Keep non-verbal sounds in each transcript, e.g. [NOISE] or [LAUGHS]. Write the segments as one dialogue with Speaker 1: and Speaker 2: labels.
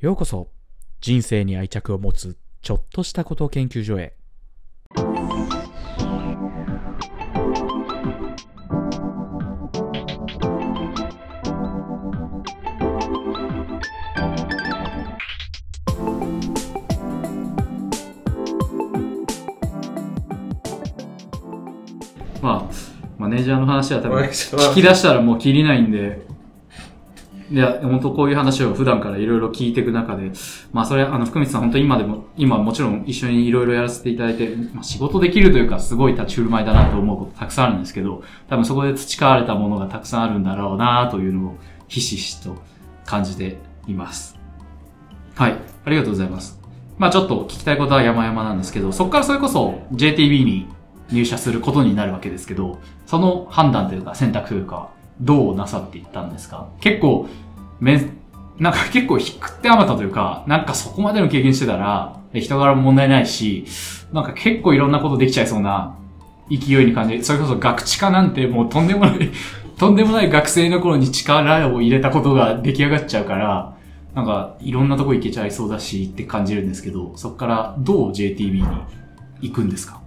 Speaker 1: ようこそ。人生に愛着を持つちょっとしたこと研究所へ。
Speaker 2: まあ、マネージャーの話は多分
Speaker 3: マネージャーは
Speaker 2: 聞き出したらもう切りないんで、いや、本当こういう話を普段からいろいろ聞いていく中で、まあそれ、あの、福光さん本当今でも、今もちろん一緒にいろいろやらせていただいて、まあ仕事できるというかすごい立ち振る舞いだなと思うことたくさんあるんですけど、多分そこで培われたものがたくさんあるんだろうなというのをひしひしと感じています。はい。ありがとうございます。まあちょっと聞きたいことは山々なんですけど、そこからそれこそ JTB に入社することになるわけですけど、その判断というか選択というか、どうなさっていったんですか？結構、め、なんか [LAUGHS] 結構引くってあまたというか、なんかそこまでの経験してたら、え人柄も問題ないし、なんか結構いろんなことできちゃいそうな勢いに感じ、それこそ学知化なんてもうとんでもない、[LAUGHS] とんでもない学生の頃に力を入れたことが出来上がっちゃうから、なんかいろんなとこ行けちゃいそうだしって感じるんですけど、そこからどう JTB に行くんですか？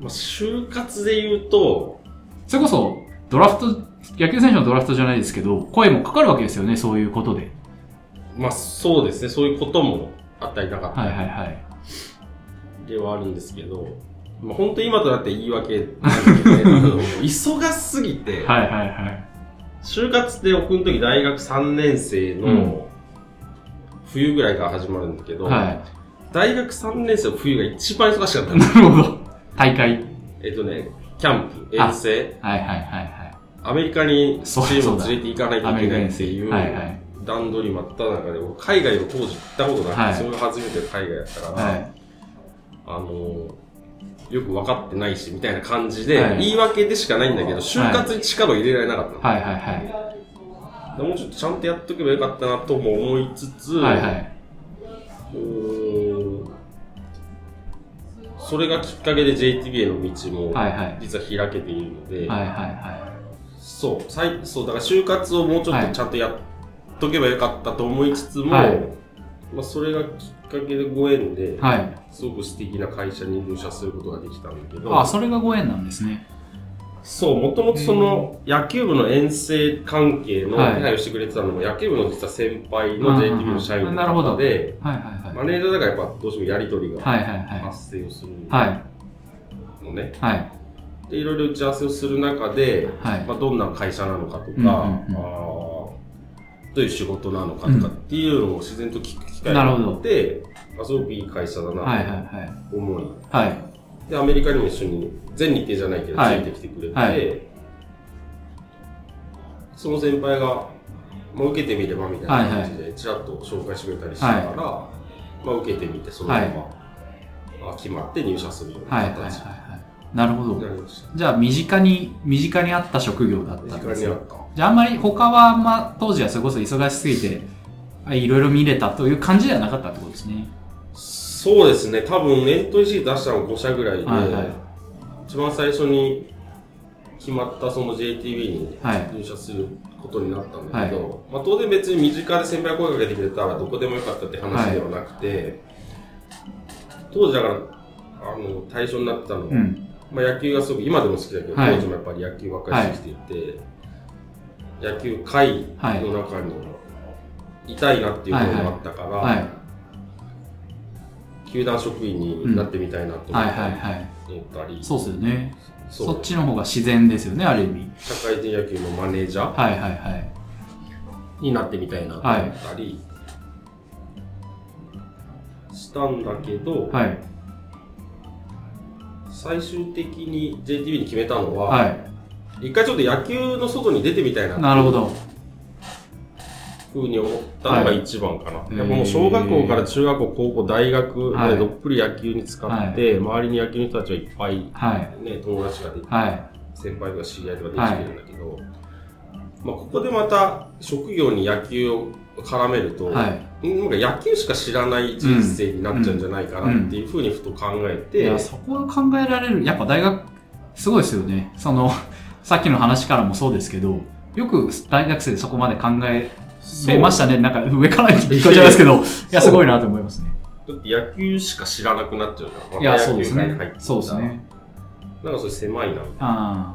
Speaker 3: まあ、就活で言うと、
Speaker 2: それこそ、ドラフト、野球選手のドラフトじゃないですけど、声もかかるわけですよね、そういうことで。
Speaker 3: まあそうですね、そういうこともあったりなかった
Speaker 2: はいはいはい。
Speaker 3: りではあるんですけど、まあ本当今となって言い訳なんだけど、あの忙しすぎて、[LAUGHS]
Speaker 2: はいはいはい。
Speaker 3: 就活で僕の時大学3年生
Speaker 2: うん
Speaker 3: の冬ぐらいから始まるんだけど、
Speaker 2: はい。
Speaker 3: 大学3年生の冬が一番忙しかったんです。
Speaker 2: なるほど。大会。
Speaker 3: えっとね、キャンプ、遠征、
Speaker 2: はいはいはいはい。
Speaker 3: アメリカにチームを連れて行かないといけないっていう
Speaker 2: はいはい。
Speaker 3: 段取り真っ只中で、僕海外を当時行ったことなくて、
Speaker 2: はい
Speaker 3: それが初めて海外やったから、
Speaker 2: はい。
Speaker 3: あのー、よく分かってないし、みたいな感じで、
Speaker 2: はい
Speaker 3: 言い訳でしかないんだけど、就活に力を入れられなかったの。
Speaker 2: はいはいはい。
Speaker 3: でもうちょっとちゃんとやっとけばよかったなとも思いつつ、
Speaker 2: はいはい。
Speaker 3: うーんそれがきっかけで JTB への道も、
Speaker 2: はいはい。
Speaker 3: 実は開けているので、
Speaker 2: はいはいは
Speaker 3: そう、さいそう、だから就活をもうちょっとちゃんとやっとけばよかったと思いつつも、
Speaker 2: はい
Speaker 3: まあ、それがきっかけでご縁で、
Speaker 2: い。はい。
Speaker 3: すごく素敵な会社に入社することができたんだけど、
Speaker 2: あ、それがご縁なんですね。
Speaker 3: そう、もともとその野球部の遠征関係の
Speaker 2: はい
Speaker 3: 手配をしてくれてたのも、野球部の実は先輩の JTB の社員の
Speaker 2: なるほど
Speaker 3: 方で、
Speaker 2: はいはいはい。
Speaker 3: マネージャーだからやっぱどうしてもやり取りが。発生をする
Speaker 2: はい。
Speaker 3: のね。
Speaker 2: はい。
Speaker 3: で、いろいろ打ち合わせをする中で、
Speaker 2: はい。
Speaker 3: まあ、どんな会社なのかとか、
Speaker 2: うんうんうん
Speaker 3: あーどういう仕事なのかとかっていうのを自然と聞く機会があって、あすごくいい会社だ
Speaker 2: はいはい
Speaker 3: な
Speaker 2: はい。
Speaker 3: と思い、
Speaker 2: はい。
Speaker 3: で、アメリカにも一緒に、全日程じゃないけど、つ
Speaker 2: はい
Speaker 3: いてきてくれて、
Speaker 2: はい
Speaker 3: その先輩が、まあ、受けてみればみたいな感じで、ちらっと紹介してくれたりしながら、まあ、受けてみて、そのまま、あ決まって入社するよう
Speaker 2: はいはいはい
Speaker 3: な形
Speaker 2: はい。なるほ
Speaker 3: に
Speaker 2: ど。じゃあ、身近に、身近にあった職業だった
Speaker 3: 時
Speaker 2: んですよ。じゃあ、あんまり他は、まあ、当時はそれこそ忙しすぎて、あいろいろ見れたという感じではなかったってことですね。
Speaker 3: そうですね、多分エントリーシート出したの5社ぐらいで、
Speaker 2: はいはい。
Speaker 3: 一番最初に決まったその JTB に
Speaker 2: はい。
Speaker 3: 入社することになったんだけど、まあ、当然別に身近で先輩が声かけてくれたらどこでもよかったって話ではなくて、当時だからあの対象になってたのは、
Speaker 2: うん。
Speaker 3: まあ、野球がすごく今でも好きだけど、
Speaker 2: はい
Speaker 3: 当時もやっぱり野球ばっかりしてきていて、野球界の中にいたいなっていうのがあったから、
Speaker 2: はい。
Speaker 3: 球団職員になってみたいなと思
Speaker 2: はい
Speaker 3: ったり
Speaker 2: そうですよね。
Speaker 3: そ
Speaker 2: っちの方が自然ですよね、ある意味。
Speaker 3: 社会人野球のマネージャー
Speaker 2: はいはいはい。
Speaker 3: になってみたいなと思ったりしたんだけど、
Speaker 2: はい。
Speaker 3: 最終的に JTB に決めたのは、
Speaker 2: は
Speaker 3: 一回ちょっと野球の外に出てみたいな
Speaker 2: なるほど。
Speaker 3: ふうに思ったのが一番かな。
Speaker 2: い
Speaker 3: やっぱもう小学校から中学校、高校、大学
Speaker 2: はい
Speaker 3: でどっぷり野球に使って、周りに野球の人たちはいっぱい、
Speaker 2: はい。
Speaker 3: ね、友達ができて、
Speaker 2: はい。
Speaker 3: 先輩とか知り合いとかできてるんだけど、まあ、ここでまた職業に野球を絡めると、
Speaker 2: はい。
Speaker 3: なんか野球しか知らない人生になっちゃうんじゃないかなっていうふうにふと考えて、
Speaker 2: いや、そこは考えられる。やっぱ大学、すごいですよね。その、[LAUGHS] さっきの話からもそうですけど、よく大学生でそこまで考え出ましたね。なんか上から聞こえちゃいますけど、[LAUGHS] いや、すごいなと思いますね。
Speaker 3: だって野球しか知らなくなっちゃうじゃん。
Speaker 2: いや、そう
Speaker 3: 野
Speaker 2: ですね
Speaker 3: 球界に入って。
Speaker 2: そうです。ね。
Speaker 3: なんかそれ狭いな。
Speaker 2: あ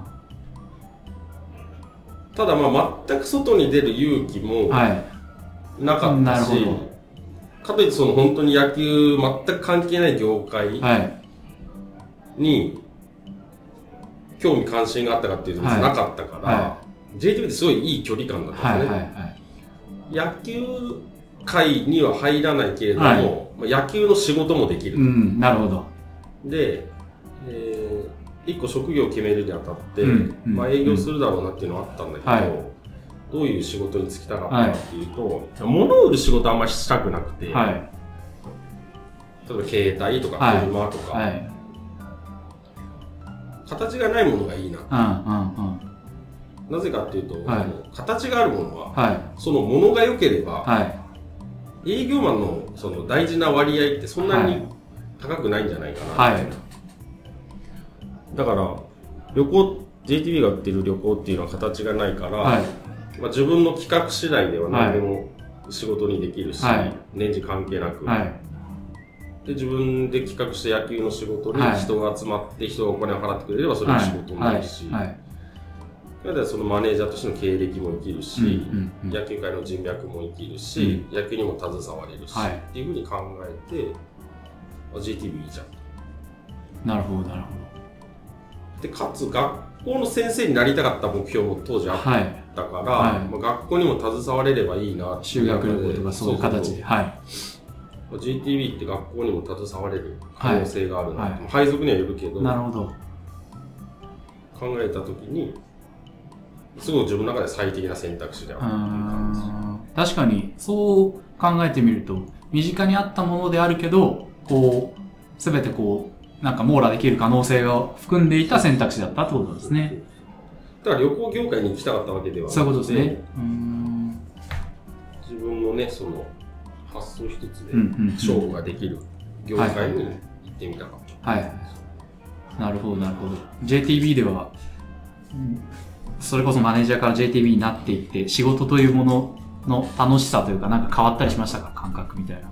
Speaker 3: ただまあ全く外に出る勇気も
Speaker 2: あ。はい。
Speaker 3: なかったし、かといってその本当に野球全く関係ない業界
Speaker 2: はい。
Speaker 3: に興味関心があったかっていうと
Speaker 2: はい
Speaker 3: なかったから、
Speaker 2: は
Speaker 3: JTB ってすごいいい距離感だった
Speaker 2: はい。
Speaker 3: んですね。
Speaker 2: はい。はい。
Speaker 3: 野球界には入らないけれども、
Speaker 2: はい
Speaker 3: まあ野球の仕事もできる。
Speaker 2: うん、なるほど。
Speaker 3: で、えー、一個職業を決めるにあたって、
Speaker 2: うんうん
Speaker 3: まあ営業するだろうなっていうのはあったんだけど、
Speaker 2: はい
Speaker 3: どういう仕事に就きたかったかっていうと、物を売る仕事あんまりしたくなくて、
Speaker 2: はい。
Speaker 3: 例えば携帯とか
Speaker 2: はい
Speaker 3: 車とか、
Speaker 2: はい。
Speaker 3: 形がないものがいいな。
Speaker 2: うん、うん、うん。
Speaker 3: なぜかっていうと、形があるものは、
Speaker 2: はい。
Speaker 3: そのものが良ければ、
Speaker 2: はい。
Speaker 3: 営業マンのその大事な割合ってそんなに
Speaker 2: はい
Speaker 3: 高くないんじゃないかな。
Speaker 2: はい。
Speaker 3: だから、旅行、JTB が売ってる旅行っていうのは形がないから、
Speaker 2: はい。
Speaker 3: まあ、自分の企画次第では何でも仕事にできるし、
Speaker 2: はい。
Speaker 3: 年次関係なく、
Speaker 2: はい。
Speaker 3: で自分で企画した野球の仕事に
Speaker 2: はい。
Speaker 3: 人が集まって人がお金を払ってくれればそれが仕事になるし、
Speaker 2: はい。
Speaker 3: それでそのマネージャーとしての経歴も生きるし、
Speaker 2: うんうんうん
Speaker 3: 野球界の人脈も生きるし、野球にも携われるし、
Speaker 2: はい。
Speaker 3: っていうふうに考えて、あ GTB いいじゃん。
Speaker 2: なるほど、なるほ
Speaker 3: で、かつ学校の先生になりたかった目標も当時あ
Speaker 2: ど。
Speaker 3: っ
Speaker 2: はい。
Speaker 3: たから、
Speaker 2: はい
Speaker 3: まあ、学校にも携われればいいな
Speaker 2: 修学旅行とかそういう形で。はい。
Speaker 3: GTB って学校にも携われる可能性があるな、
Speaker 2: はいはい
Speaker 3: 配属にはよるけど、
Speaker 2: なるほど。
Speaker 3: 考えたときに、すごい自分の中で最適な選択肢であるっていう感じ。
Speaker 2: ん確かに、そう考えてみると、身近にあったものであるけど、こう、すべてこう、なんか網羅できる可能性が含んでいた選択肢だったってことですね。
Speaker 3: だから旅行業界に行きたかったわけではなくて、
Speaker 2: そういうことですね。
Speaker 3: 自分のね、その発想一つで勝負ができる業界に行ってみたかった。
Speaker 2: はい。なるほど、なるほど。JTB では、うんそれこそマネージャーから JTB になっていって、仕事というものの楽しさというか、なんか変わったりしましたか？感覚みたいな。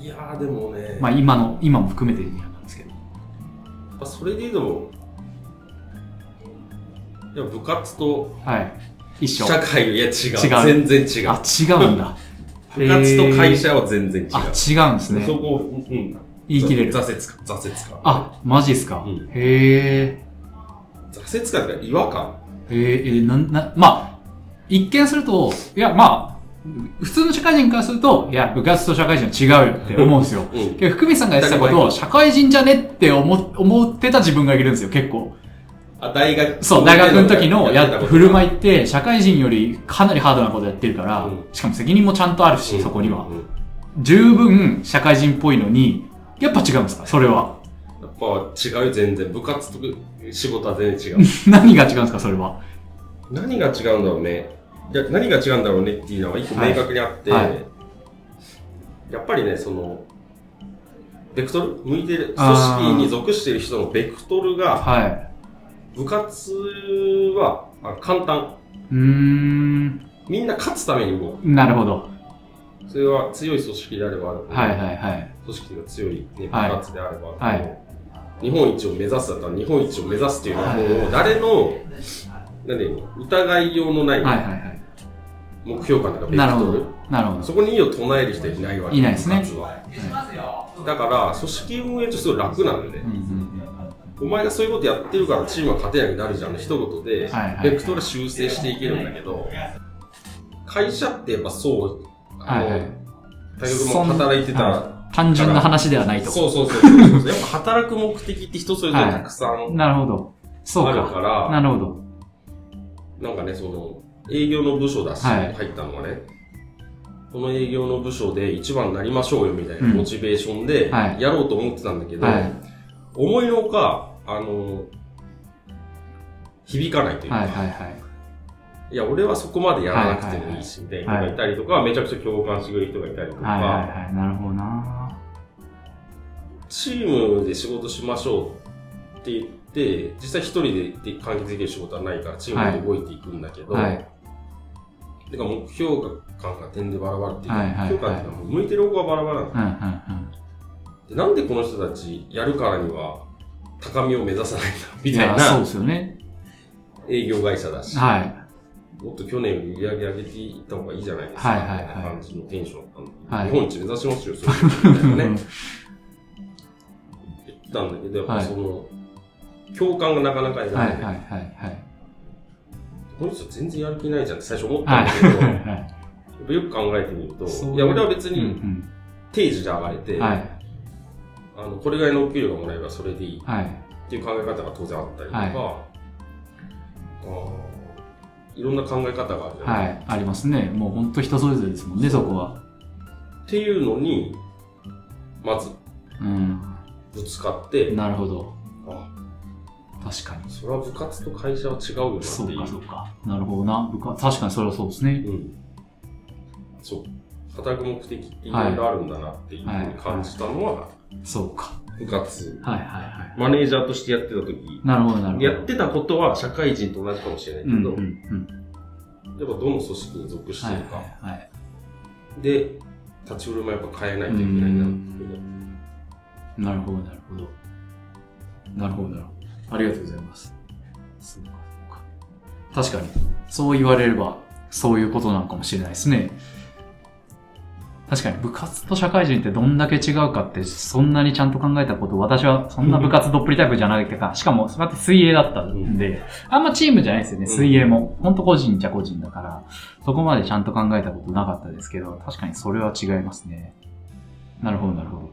Speaker 3: いやーでもね、
Speaker 2: まあ今の、今も含めてなんですけど。
Speaker 3: まあそれで言うと、いや部活と
Speaker 2: はい。一緒。
Speaker 3: 社会、いや違う。
Speaker 2: 違う
Speaker 3: 全然違う。
Speaker 2: あ、違うんだ。
Speaker 3: 部活と会社は全然違う。
Speaker 2: あ、違うんですね。
Speaker 3: そこ、うん。
Speaker 2: 言い切れる。
Speaker 3: 挫折か、挫折か。
Speaker 2: あ、マジっすか。
Speaker 3: うん
Speaker 2: へ
Speaker 3: 挫折感って違和感。
Speaker 2: え。へえ、え、なん、な、まあ、一見すると、いや、まあ、普通の社会人からすると、いや、部活と社会人は違うよって思うんですよ。
Speaker 3: うん。
Speaker 2: 福見さんがやってたことを、社会人じゃねって思、思ってた自分がいるんですよ、結構。
Speaker 3: あ、大学。
Speaker 2: そう、大学の時のや振る舞いって、社会人よりかなりハードなことやってるから、
Speaker 3: うん
Speaker 2: しかも責任もちゃんとあるし、
Speaker 3: うん
Speaker 2: そこには十分社会人っぽいのに、やっぱ違うんですか？それは。
Speaker 3: やっぱ違うよ、全然。部活と仕事は全然違う。[LAUGHS]
Speaker 2: 何が違うんですか？それは。
Speaker 3: 何が違うんだろうね。いや、何が違うんだろうねっていうのは一個明確にあって、
Speaker 2: はいはい
Speaker 3: やっぱりね、その、ベクトル？向いてる、組織に属している人のベクトルが、
Speaker 2: はい。
Speaker 3: 部活はあ簡単。
Speaker 2: うーん。
Speaker 3: みんな勝つために動く。
Speaker 2: なるほど。
Speaker 3: それは強い組織であればあるほど、
Speaker 2: はいはいはい。
Speaker 3: 組織が強い、ね、部
Speaker 2: はい
Speaker 3: 活であればあるほど、
Speaker 2: はい
Speaker 3: 日本一を目指すだったら日本一を目指すっていうのは
Speaker 2: はい
Speaker 3: もう誰の、なんでいいの疑いようのない。目標感とかベクトル。
Speaker 2: なるほど。なるほど。
Speaker 3: そこに異を唱える人はいないわけ
Speaker 2: いないですね
Speaker 3: 部活はだから、組織運営とすごい楽なんで、
Speaker 2: うんうん
Speaker 3: お前がそういうことやってるからチームは勝てなくなるじゃんの一言で、ベクトル修正していけるんだけど、会社ってやっぱそう、あの、
Speaker 2: はいはい
Speaker 3: 大学も働いてた
Speaker 2: 単純な話ではないと。
Speaker 3: そうそうそうそうそう。やっぱ働く目的って人それぞれたくさん
Speaker 2: なるほど。そう
Speaker 3: ある
Speaker 2: か。
Speaker 3: から、
Speaker 2: なるほど。
Speaker 3: なんかね、その、営業の部署だし、
Speaker 2: はい
Speaker 3: 入ったのがね、この営業の部署で一番になりましょうよみたいなモチベーションで
Speaker 2: はい
Speaker 3: やろうと思ってたんだけど、
Speaker 2: はい。
Speaker 3: 思いのほか、あの、響かないというか、
Speaker 2: はいはいはい。
Speaker 3: いや、俺はそこまでやらなくてもいいし、みたい。な人がいたりとか、めちゃくちゃ共感してくれる人がいたりとか、
Speaker 2: はいはいはい。なるほどな。
Speaker 3: チームで仕事しましょうって言って、実際一人で完結できる仕事はないから、チームで動いていくんだけど、
Speaker 2: はい。
Speaker 3: てか目標感が点でバラバラっていうか、
Speaker 2: はいはいはい。
Speaker 3: 目標感っていうのは向いてる方がバラバラなん
Speaker 2: うんうん
Speaker 3: でなんでこの人たちやるからには高みを目指さないんだ
Speaker 2: うん。
Speaker 3: みたいな
Speaker 2: やそうですよね。
Speaker 3: 営業会社だし、
Speaker 2: はい。
Speaker 3: もっと去年売り上げ上げていった方がいいじゃないですか、
Speaker 2: はいはいはい
Speaker 3: みたいな感じのテンションだったんで、
Speaker 2: はい
Speaker 3: 日本一目指しますよ、そういうみたいなね。言ってたんだけど、やっ
Speaker 2: はい
Speaker 3: ぱその、共感がなかなか得られない。
Speaker 2: はいはいはいはい。
Speaker 3: この人全然やる気ないじゃんって最初思っ
Speaker 2: はい
Speaker 3: たんだけど、
Speaker 2: はい
Speaker 3: よく考えてみると、いや、俺は別
Speaker 2: うん
Speaker 3: に定時で上がれて、
Speaker 2: うん。はい。
Speaker 3: あの、これぐらいのお給料がもらえばそれでいい
Speaker 2: はい。
Speaker 3: っていう考え方が当然あったりとか、
Speaker 2: はい
Speaker 3: いろんな考え方があるじゃない
Speaker 2: はい。ありますね。もう本当人それぞれですもんね、そこは。
Speaker 3: っていうのに、まず
Speaker 2: うん。
Speaker 3: ぶつかって、
Speaker 2: なるほど。
Speaker 3: あ、
Speaker 2: 確かに。
Speaker 3: それは部活と会社は違うよなって
Speaker 2: そう
Speaker 3: いう。
Speaker 2: かそうか。なるほどな。部下確かにそれはそうですね。
Speaker 3: うん。そう。働く目的っていろいろあるんだなっていうふうに感じたのは、
Speaker 2: そうか。
Speaker 3: 部活、
Speaker 2: はいはいは
Speaker 3: マネージャーとしてやってた時、
Speaker 2: い。なるほどなるほど。
Speaker 3: やってたことは社会人と同じかもしれないけど、
Speaker 2: うんうんうん。
Speaker 3: やっぱどの組織に属して
Speaker 2: はい
Speaker 3: るか、
Speaker 2: はいはい。
Speaker 3: で、立ち振る舞いやっぱ変えないといけないなっていうの
Speaker 2: なるほど、なるほど。なるほど、なるほど。ありがとうございます。そうか、そうか。確かに、そう言われれば、そういうことなのかもしれないですね。確かに、部活と社会人ってどんだけ違うかって、そんなにちゃんと考えたこと、私はそんな部活どっぷりタイプじゃないけど、[LAUGHS] しかも、それって水泳だったんで、あんまチームじゃないですよね、
Speaker 3: うん
Speaker 2: 水泳も。ほんと個人じゃ個人だから、そこまでちゃんと考えたことなかったですけど、確かにそれは違いますね。なるほど、なるほど。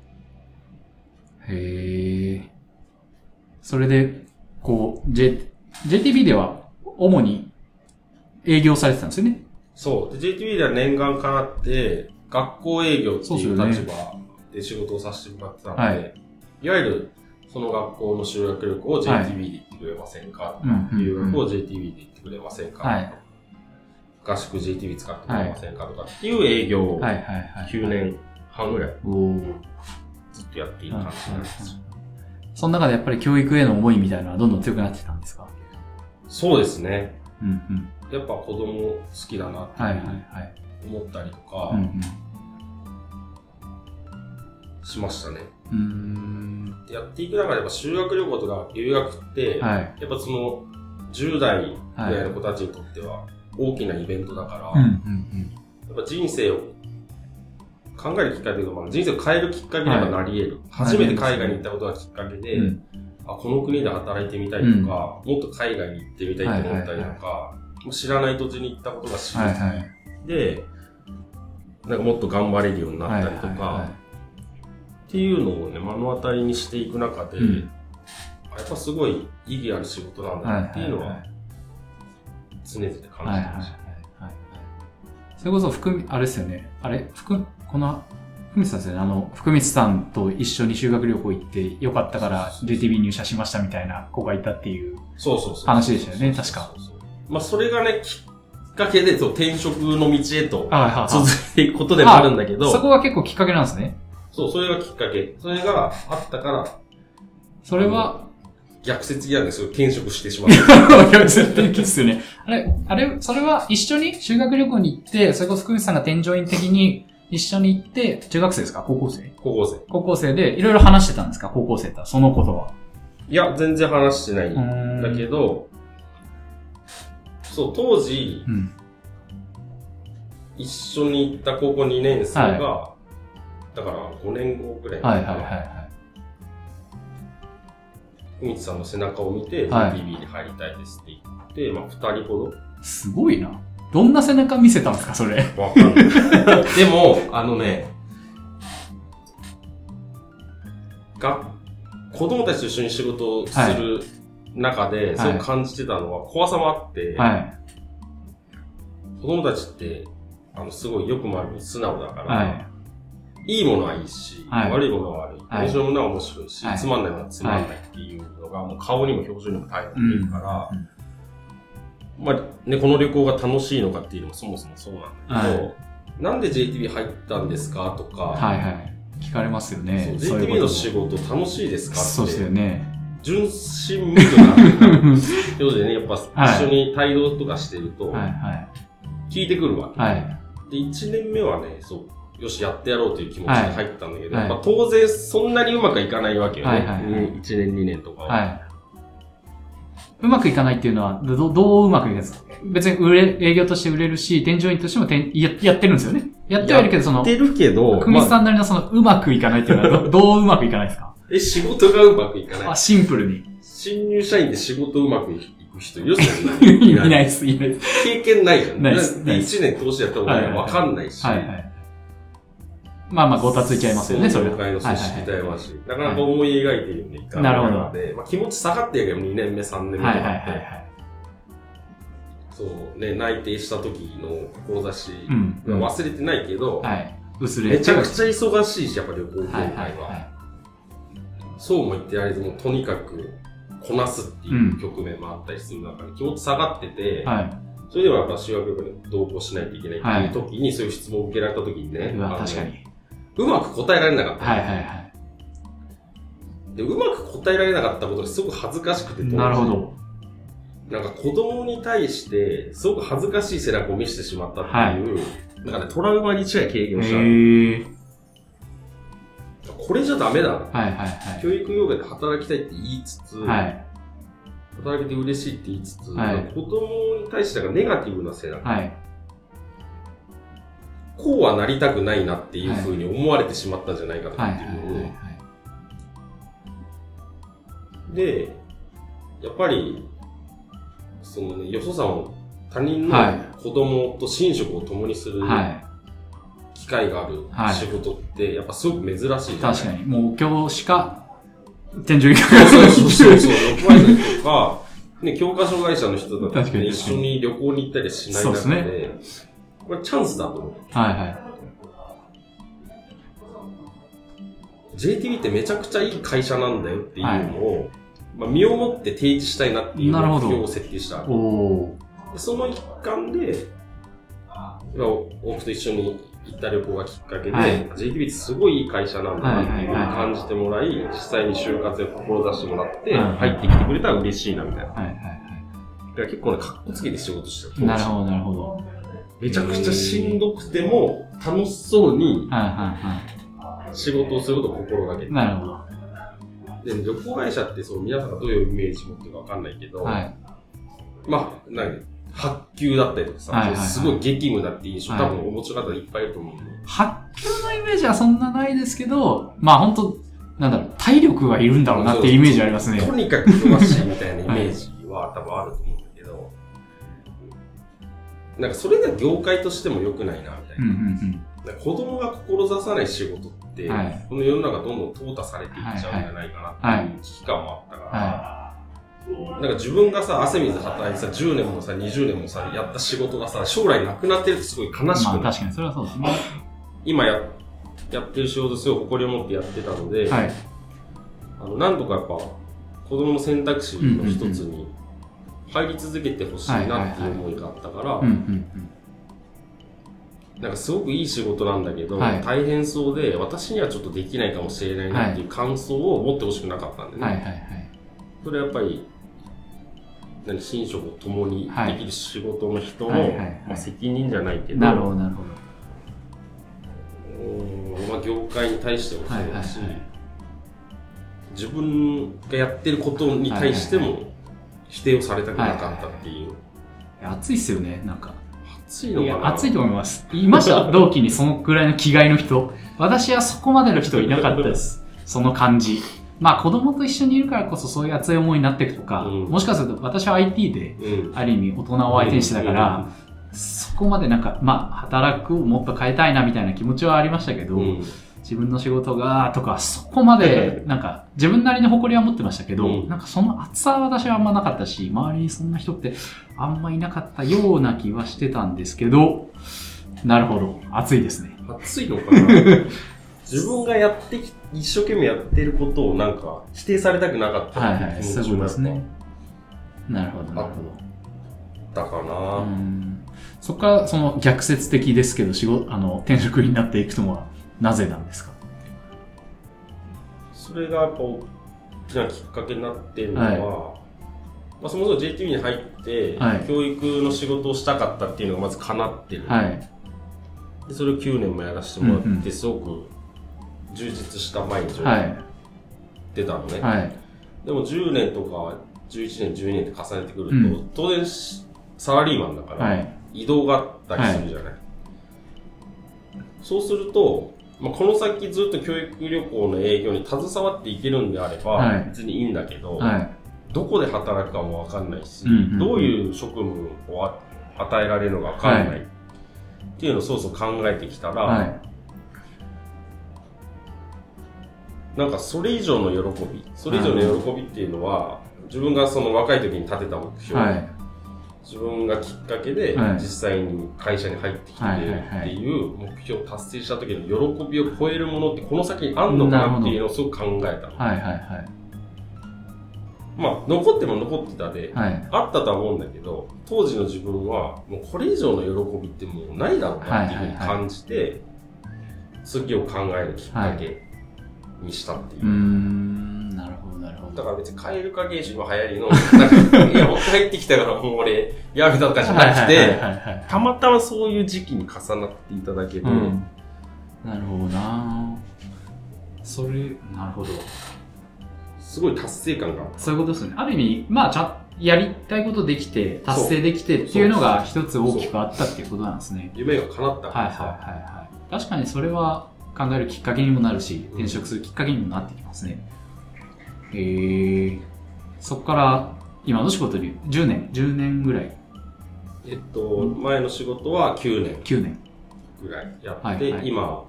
Speaker 2: へえ。それで、こう、J、JTB では主に営業されてたんですよね？
Speaker 3: そう。で、JTB では念願かなって、学校営業っていう立場で仕事をさせてもらってたので、
Speaker 2: はい
Speaker 3: い、わゆるその学校の修学旅行を JTB で行ってくれませんか、
Speaker 2: うんうん
Speaker 3: 留学を JTB で行ってくれませんか、
Speaker 2: はい
Speaker 3: 合宿 JTB 使ってくれませんかとかっていう営業を
Speaker 2: はいはいはい。
Speaker 3: 9年半ぐらいずっとやっている感じなんですよ。
Speaker 2: その中でやっぱり教育への思いみたいなのはどんどん強くなってたんですか？
Speaker 3: そうですね。
Speaker 2: うんうん。
Speaker 3: やっぱ子供好きだなって
Speaker 2: はいはいはい。
Speaker 3: 思ったりとか。しましたね。
Speaker 2: うーん。
Speaker 3: やっていく中でやっぱ修学旅行とか留学って、
Speaker 2: はい。
Speaker 3: やっぱその10代ぐらいの子たちにとっては大きなイベントだから、
Speaker 2: うん
Speaker 3: や
Speaker 2: うん
Speaker 3: っぱ人生を考えるきっかけというか、まあ、人生を変えるきっかけにはなり得る。初めて海外に行ったことがきっかけで、
Speaker 2: うん。
Speaker 3: あこの国で働いてみたいとか、
Speaker 2: うん
Speaker 3: もっと海外に行ってみたいと思ったりとか、知らない土地に行ったことが知る、
Speaker 2: はいはい。
Speaker 3: で、なんかもっと頑張れるようになったりとか、っていうのをね、目の当たりにしていく中で、
Speaker 2: うん
Speaker 3: あやっぱすごい意義ある仕事なんだなっていうのは常々感じて
Speaker 2: はいはいはい
Speaker 3: ました。
Speaker 2: はい。それこそ、福み、あれですよね。あれ、福、この、福光さんですよね。あの、福光さんと一緒に修学旅行行ってよかったから JTB 入社しましたみたいな子がいたっていう。
Speaker 3: そうそうそう。
Speaker 2: 話でしたよね確か。
Speaker 3: まあそれがね、きっかけでそう転職の道へと続いていくことでもあるんだけど、
Speaker 2: そこが結構きっかけなんですね。
Speaker 3: そう、それがきっかけ。それがあったから、
Speaker 2: それは、
Speaker 3: 逆説嫌ですよ。転職してしま [LAUGHS] った。
Speaker 2: いや、絶対ですよね。あれ、あれ、それは一緒に修学旅行に行って、それこそ福光さんが添乗員的に一緒に行って、中学生ですか？高校生？
Speaker 3: 高校生。
Speaker 2: 高校生でいろいろ話してたんですか？高校生とは、そのことは。
Speaker 3: いや、全然話してないん
Speaker 2: ん
Speaker 3: だけど、そう、当時、
Speaker 2: うん。
Speaker 3: 一緒に行った高校2年生が、だから5年後くらい
Speaker 2: はいはいはいは
Speaker 3: ふみつさんの背中を見て、
Speaker 2: はい
Speaker 3: JTB に入りたいですって言って、まあ2人ほど。
Speaker 2: い。すごいな。どんな背中見せたんですかそれ。
Speaker 3: わかんない。[LAUGHS] でも、あのね、が、子供たちと一緒に仕事をする中で、
Speaker 2: い
Speaker 3: そう感じてたのは怖さもあって、
Speaker 2: はい。
Speaker 3: 子供たちって、あの、すごいよくも悪い素直だから、
Speaker 2: はい。
Speaker 3: いいものはいいし、
Speaker 2: はい
Speaker 3: 悪いものは悪い。
Speaker 2: はい
Speaker 3: 面白いものは面白いし、
Speaker 2: はい
Speaker 3: つまんないものはつまんないっていうのが、もう顔にも表情にも態度に出るから、
Speaker 2: うん
Speaker 3: まあね、この旅行が楽しいのかっていうのもそもそもそうなんだけど、
Speaker 2: は
Speaker 3: なんで JTB 入ったんですかとか、
Speaker 2: はいはい。聞かれますよね。
Speaker 3: JTB の仕事楽しいですかって、
Speaker 2: そうですよね。
Speaker 3: 純真無垢な表情でね、やっぱ
Speaker 2: はい
Speaker 3: 一緒に帯同とかしてると。聞いてくるわけ。
Speaker 2: はい。
Speaker 3: で、1年目はね、そう、よし、やってやろうという気持ちで入ったんだけど、
Speaker 2: はい
Speaker 3: まあ、当然そんなにうまくいかないわけよね。
Speaker 2: はいはいはい
Speaker 3: 1年、2年とかは。
Speaker 2: はい。うまくいかないっていうのは、どどううまくいかないですか？別に売れ、営業として売れるし、添乗員としてもてんややってるんですよね。やってはいるけど、その、
Speaker 3: やってるけど、
Speaker 2: 久さんなりのその、うまくいかないっていうのはど、[LAUGHS] どううまくいかないですか？
Speaker 3: え、仕事がうまくいかない？
Speaker 2: あ、。シンプルに。
Speaker 3: 新入社員で仕事うまくいく人いる？[LAUGHS] そんな
Speaker 2: い
Speaker 3: に。
Speaker 2: ないです、いないです。
Speaker 3: 経験ないじゃん。
Speaker 2: ないです
Speaker 3: で、1年通してやった方がわかんないし。
Speaker 2: はいはい。まあまあ、ごたついちゃいますよね、それは。
Speaker 3: 業界の組織
Speaker 2: はい
Speaker 3: 体はし、なかなか思い描いてるようにいかない
Speaker 2: なるほど
Speaker 3: ので、まあ、気持ち下がってるけど、2年目、3年目とかって、
Speaker 2: はいはいはいはい。
Speaker 3: そうね、内定した時の志忘れてないけど、
Speaker 2: はい。薄れ
Speaker 3: めちゃくちゃ忙しいし、やっぱ旅行業
Speaker 2: はい
Speaker 3: 界は。
Speaker 2: はいは
Speaker 3: そうも言ってやれずもうとにかくこなすっていう局面もあったりする中で気持ち下がってて、
Speaker 2: い。はい。
Speaker 3: それでもやっぱ修学旅行で同行しないといけないっていう時に、そういう質問を受けられた時にね、
Speaker 2: う確かに。
Speaker 3: うまく答えられなかった。
Speaker 2: はいはいはい。
Speaker 3: で、うまく答えられなかったことがすごく恥ずかしくて、
Speaker 2: なるほ。ど。
Speaker 3: なんか子供に対して、すごく恥ずかしい背中を見せてしまったっていう、なんかね、トラウマに近い経験をした。これじゃダメだな。
Speaker 2: はいはいはい。
Speaker 3: 教育業界で働きたいって言いつつ、
Speaker 2: はい。
Speaker 3: 働けて嬉しいって言いつつ、
Speaker 2: はい
Speaker 3: 子供に対してなんかネガティブな背中、
Speaker 2: はい。
Speaker 3: こうはなりたくないなっていうふうに思われてしまったんじゃないかな
Speaker 2: はい。
Speaker 3: って
Speaker 2: はいいう。
Speaker 3: で、やっぱり、そのね、よそさんを他人の
Speaker 2: はい
Speaker 3: 子供と寝食を共にする
Speaker 2: はい。
Speaker 3: 機会がある
Speaker 2: はい。
Speaker 3: 仕事って、やっぱすごく珍しい
Speaker 2: 確かに。もう今日しか、天井以下
Speaker 3: そうそうそうそう、6割の人とか、ね、教科書会社の人とか
Speaker 2: 確かに。
Speaker 3: ね一緒に旅行に行ったりしない中
Speaker 2: で
Speaker 3: で、これチャンスだと思う。
Speaker 2: はいはい。
Speaker 3: JTB ってめちゃくちゃいい会社なんだよっていうのを、まあ、身をもって提示したいなっていう目標を設定した。その一環で、まあ僕と一緒に行った旅行がきっかけで、
Speaker 2: はい
Speaker 3: JTB すごいいい会社なんだなっていうふうに感じてもらい、実際に就活を志してもらって、
Speaker 2: うん
Speaker 3: 入ってきてくれたら嬉しいなみたいな。
Speaker 2: はいはいは
Speaker 3: ら結構ね、かっこつけて仕事して
Speaker 2: い。
Speaker 3: る。
Speaker 2: なるほどなるほど。
Speaker 3: めちゃくちゃしんどくても、楽しそうに仕事をすることを心がけて。
Speaker 2: なるほど。
Speaker 3: で、旅行会社ってそう、皆さんがどういうイメージ持ってるかわかんないけど、
Speaker 2: はい。
Speaker 3: まあ、何？発給だったりとかさ、
Speaker 2: はいはいはい。
Speaker 3: すごい激務だって印象、
Speaker 2: はい。
Speaker 3: 多分お持ちの方いっぱいいると思う。
Speaker 2: 発球のイメージはそんなないですけど、まあ本当なんだろう、体力がいるんだろうなっていうイメージありますね。
Speaker 3: とにかく忙しいみたいなイメージは多分あると思うんだけど、なんかそれが業界としても良くないな、みたい
Speaker 2: うんう
Speaker 3: な。
Speaker 2: ん。
Speaker 3: なんか子供が志さない仕事って、
Speaker 2: はい。
Speaker 3: この世の中どんどん淘汰されていっちゃうんじゃないかなっていう危機感もあったから、
Speaker 2: は
Speaker 3: なんか自分がさ、汗水働いてさ、10年もさ、20年もさ、やった仕事がさ、将来なくなってるとすごい悲
Speaker 2: い。
Speaker 3: しくなる。
Speaker 2: まあ確かにそれはそうですね。
Speaker 3: 今や、やってる仕事すごい誇りを持ってやってたので、
Speaker 2: はい。
Speaker 3: あの、なんとかやっぱ、子供の選択肢の一つに入り続けてほしいなっていう思いがあったからなんかすごくいい仕事なんだけど、
Speaker 2: はい
Speaker 3: 大変そうで、私にはちょっとできないかもしれないなっていう感想を持ってほしくなかったんで
Speaker 2: うん。
Speaker 3: ね。それはやっぱり、何、寝食を共にできる仕事の人の、まあ、責任じゃないけど、
Speaker 2: なるほどなるほ
Speaker 3: うーんまあ、業界に対しても
Speaker 2: ど。
Speaker 3: そうだし、。自分がやってることに対して
Speaker 2: はい
Speaker 3: も否定をされたくなかったっていう。
Speaker 2: 暑いっすよね、なんか。
Speaker 3: 暑いのかな？
Speaker 2: 暑いと思います。いました、同期にそのくらいの気概の人。私はそこまでの人いなかったです。その感じ。まあ子供と一緒にいるからこそそういう熱い思いになっていくとか、
Speaker 3: うん
Speaker 2: もしかすると私は IT で
Speaker 3: うん。
Speaker 2: ある意味大人を相手にしてたから、そこまでなんか、まあ働くをもっと変えたいなみたいな気持ちはありましたけど、
Speaker 3: うん。
Speaker 2: 自分の仕事がとか、そこまで、[LAUGHS] なんか、自分なりの誇りは持ってましたけど、
Speaker 3: うん
Speaker 2: なんかその熱さは私はあんまなかったし、周りにそんな人ってあんまいなかったような気はしてたんですけど、なるほど。熱いですね。
Speaker 3: 暑いのかな？[LAUGHS] 自分がやってき、一生懸命やってることをなんか否定されたくなかった
Speaker 2: はいはい。そですね。なるほど、なるほ
Speaker 3: ぱあったか
Speaker 2: ど。
Speaker 3: な、
Speaker 2: うんそこからその逆説的ですけど、仕事、あの、転職になっていくのはなぜなんですか？
Speaker 3: それがやっぱ大きなきっかけになってるのは、
Speaker 2: はい
Speaker 3: ままあ、そもそも JTB に入って、
Speaker 2: はい
Speaker 3: 教育の仕事をしたかったっていうのがまず叶ってる。
Speaker 2: はい。
Speaker 3: でそれを9年もやらせてもらって、すごく充実した毎日をや
Speaker 2: はい。
Speaker 3: ってたのね。
Speaker 2: はい。
Speaker 3: でも10年とか11年、12年って重ねてくると、
Speaker 2: うん
Speaker 3: 当然しサラリーマンだから、
Speaker 2: はい。
Speaker 3: 移動があったりするじゃない。そうすると、まあ、この先ずっと教育旅行の営業に携わっていけるんであれば、
Speaker 2: はい
Speaker 3: 別にいいんだけど、
Speaker 2: はい。
Speaker 3: どこで働くかもわかんないし、
Speaker 2: うんうんうん
Speaker 3: どういう職務をあ与えられるのかわかんない、っていうのをそうそう考えてきたら、
Speaker 2: はい。
Speaker 3: なんかそれ以上の喜び、それ以上の喜びっていうのは、自分がその若い時に立てた目標、
Speaker 2: はい。
Speaker 3: 自分がきっかけで
Speaker 2: はい
Speaker 3: 実際に会社に入ってきてるっていう目標を達成した時の喜びを超えるものってこの先にあんのかなっていうのをすごく考えたの。
Speaker 2: はい。はい。
Speaker 3: まあ、残っても残ってたで、
Speaker 2: はい。
Speaker 3: あったとは思うんだけど、当時の自分は、もうこれ以上の喜びってもうないだろうなっていうふうに感じて、次を考えるきっかけにしたっていう。
Speaker 2: う。なるほど、なるほど。
Speaker 3: だから別に蛙化現象今流行りの、なんか、いや、もう入ってきたからもう俺、やめたとかじゃなくて、たまたまそういう時期に重なっていただけで、
Speaker 2: うん。なるほどなそれ、なるほど。
Speaker 3: すごい達成感が
Speaker 2: そういうことですね。ある意味、まあ、ちゃん、やりたいことできて、達成できてっていうのが一つ大きくあったっていうことなんですね。
Speaker 3: た。夢が叶った
Speaker 2: はいはいはいはい。確かにそれは考えるきっかけにもなるし、転職するきっかけにもなってきますね。えー、そこから今の仕事に10年、10年ぐらい、
Speaker 3: えっと、前の仕事は9年
Speaker 2: 9年。
Speaker 3: ぐらいやって、
Speaker 2: はいはい
Speaker 3: 今、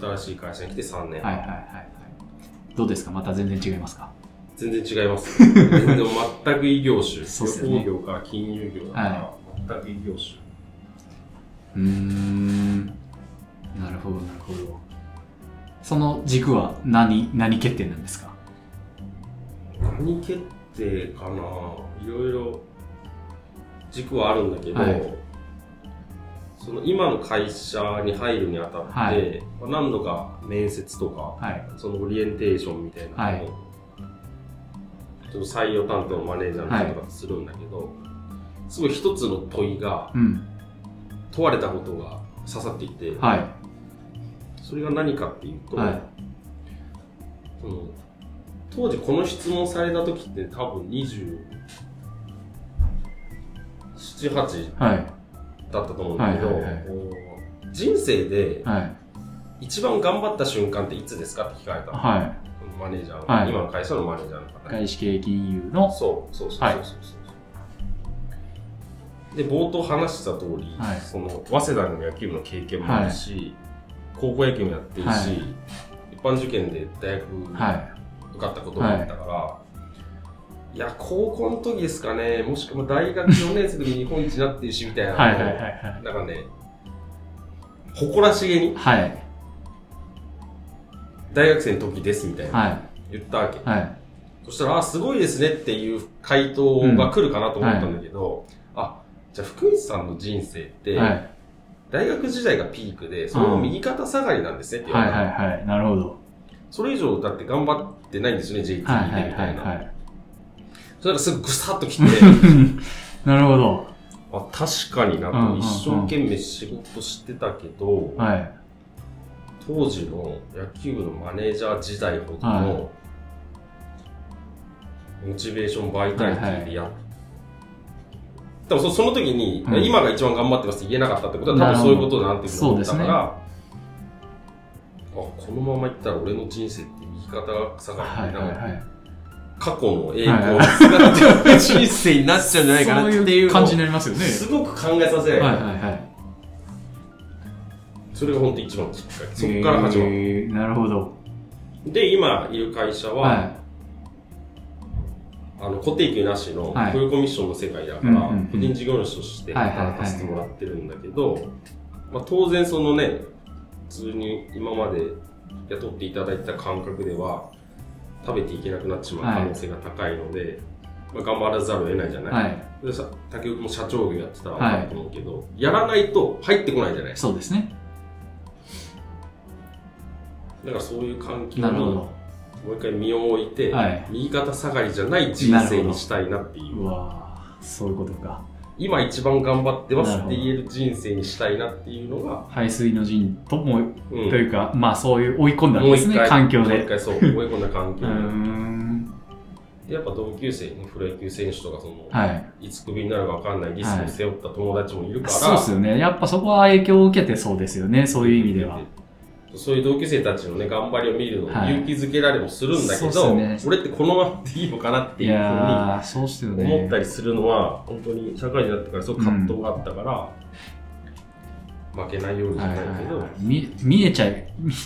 Speaker 3: 新しい会社に来て3年。
Speaker 2: はいはいはいはい。どうですか？また全然違いますか？
Speaker 3: 全然違います。[LAUGHS] 全然全く異業種。
Speaker 2: そうっすよね
Speaker 3: 旅行業から金融業だから、全く異業種。
Speaker 2: うーん。なるほどなるほど。その軸は何、何決定なんですか？
Speaker 3: 何決定かな？いろいろ軸はあるんだけど、
Speaker 2: はい
Speaker 3: その今の会社に入るにあたって、
Speaker 2: はい
Speaker 3: まあ何度か面接とか、
Speaker 2: はい。
Speaker 3: そのオリエンテーションみたいなのを、ちょっと採用担当のマネージャーの方がするんだけど、すごい一つの問いが
Speaker 2: うん。
Speaker 3: 問われたことが刺さっていて、
Speaker 2: はい。
Speaker 3: それが何かっていうと、
Speaker 2: はい。
Speaker 3: その当時この質問された時って多分27、8
Speaker 2: はい。
Speaker 3: だったと思うんだけど、
Speaker 2: はいはいはい
Speaker 3: 人生で
Speaker 2: はい。
Speaker 3: 一番頑張った瞬間っていつですかって聞かれたの、
Speaker 2: は
Speaker 3: マネージャーの、
Speaker 2: はい
Speaker 3: 今の会社のマネージャーの方。
Speaker 2: 外資系金融の、
Speaker 3: そうそうそうそうで、冒頭話した通り、
Speaker 2: はい
Speaker 3: その、早稲田の野球部の経験もあるし、高校野球もやってるし、
Speaker 2: はい
Speaker 3: 一般受験で大学
Speaker 2: は
Speaker 3: 受かったこともあったから、い、や、高校の時ですかね、もしくは大学4年生の日本一になってるし、みたい
Speaker 2: い。
Speaker 3: なのを、
Speaker 2: はいはいはいはい。
Speaker 3: なんかね、誇らしげに、
Speaker 2: はい。
Speaker 3: 大学生の時です、みたいな、
Speaker 2: はい。
Speaker 3: 言ったわけ。
Speaker 2: はい。
Speaker 3: そしたら、あ、すごいですねっていう回答が来るかなと思ったんだけど、あ、じゃあ福光さんの人生って、
Speaker 2: はい。
Speaker 3: 大学時代がピークで、その右肩下がりなんですねって言わ
Speaker 2: はい
Speaker 3: れたの、
Speaker 2: はいはい。なるほど。
Speaker 3: それ以上だって頑張ってないんですよね、JT でみた
Speaker 2: はいはい
Speaker 3: いな。
Speaker 2: はいはい。
Speaker 3: それがすぐぐさっときて、[LAUGHS]
Speaker 2: なるほど。
Speaker 3: あ確かになと、
Speaker 2: うんうんうん
Speaker 3: 一生懸命仕事してたけど、
Speaker 2: はい。
Speaker 3: 当時の野球部のマネージャー時代ほど
Speaker 2: は
Speaker 3: のモチベーションバイタリティでやっ多分そその時に、
Speaker 2: うん。
Speaker 3: 今が一番頑張ってますって言えなかったってことは多分そういうことだなっていうふうに思ったから、
Speaker 2: なる
Speaker 3: あこのままいったら俺の人生って右肩下が
Speaker 2: はい
Speaker 3: りで、な
Speaker 2: はいはい。
Speaker 3: 過去の栄光にすがってる人生になっちゃうんじゃないかなっていう
Speaker 2: 感じになりますよね。
Speaker 3: すごく考えさせられる、
Speaker 2: はいはいはい。
Speaker 3: それが本当一番のきっかけ。そこから始まる、
Speaker 2: えーなるほど。
Speaker 3: で今いる会社は、
Speaker 2: は
Speaker 3: あの固定給なしの
Speaker 2: はい
Speaker 3: フルコミッションの世界だから、個人事業主として
Speaker 2: はいはいはい
Speaker 3: 働かせてもらってるんだけど、まあ、当然そのね普通に今まで雇っていただいた感覚では食べていけなくなってしまう可能性が高いので、まあ、頑張らざるを得ないじゃない、
Speaker 2: い。はい。
Speaker 3: でさ竹内も社長業やってたら分かると思うけど、やらないと入ってこないじゃない
Speaker 2: そうですね。
Speaker 3: だからそういう環境に
Speaker 2: なるほど。
Speaker 3: もう一回身を置いて、
Speaker 2: はい
Speaker 3: 右肩下がりじゃない人生にしたいなっていう
Speaker 2: うわーそういうことか。
Speaker 3: 今一番頑張ってますって言える人生にしたいなっていうのが、
Speaker 2: 排水の陣とも、
Speaker 3: うん
Speaker 2: というか、まあそういう追い込んだんですね、環境で。
Speaker 3: もう一回そう、[LAUGHS] 追い込んだ環境。で。やっぱ同級生にプロ野球選手とか、その、
Speaker 2: はい。
Speaker 3: いつクビになるか分かんないリスクを背負った友達もいるから、
Speaker 2: そうですよね。やっぱそこは影響を受けてそうですよね、そういう意味では。
Speaker 3: そういう同級生たちのね、頑張りを見るのを
Speaker 2: はい
Speaker 3: 勇気づけられもするんだけど、
Speaker 2: そうっすね
Speaker 3: 俺ってこのままでいいのかなって
Speaker 2: い
Speaker 3: いうふうに。思ったりするのは、本当に社会人になってからすごく葛藤があったから、負けないようにじゃ
Speaker 2: はい
Speaker 3: ないけど、
Speaker 2: はいはい見見えちゃう。み [LAUGHS]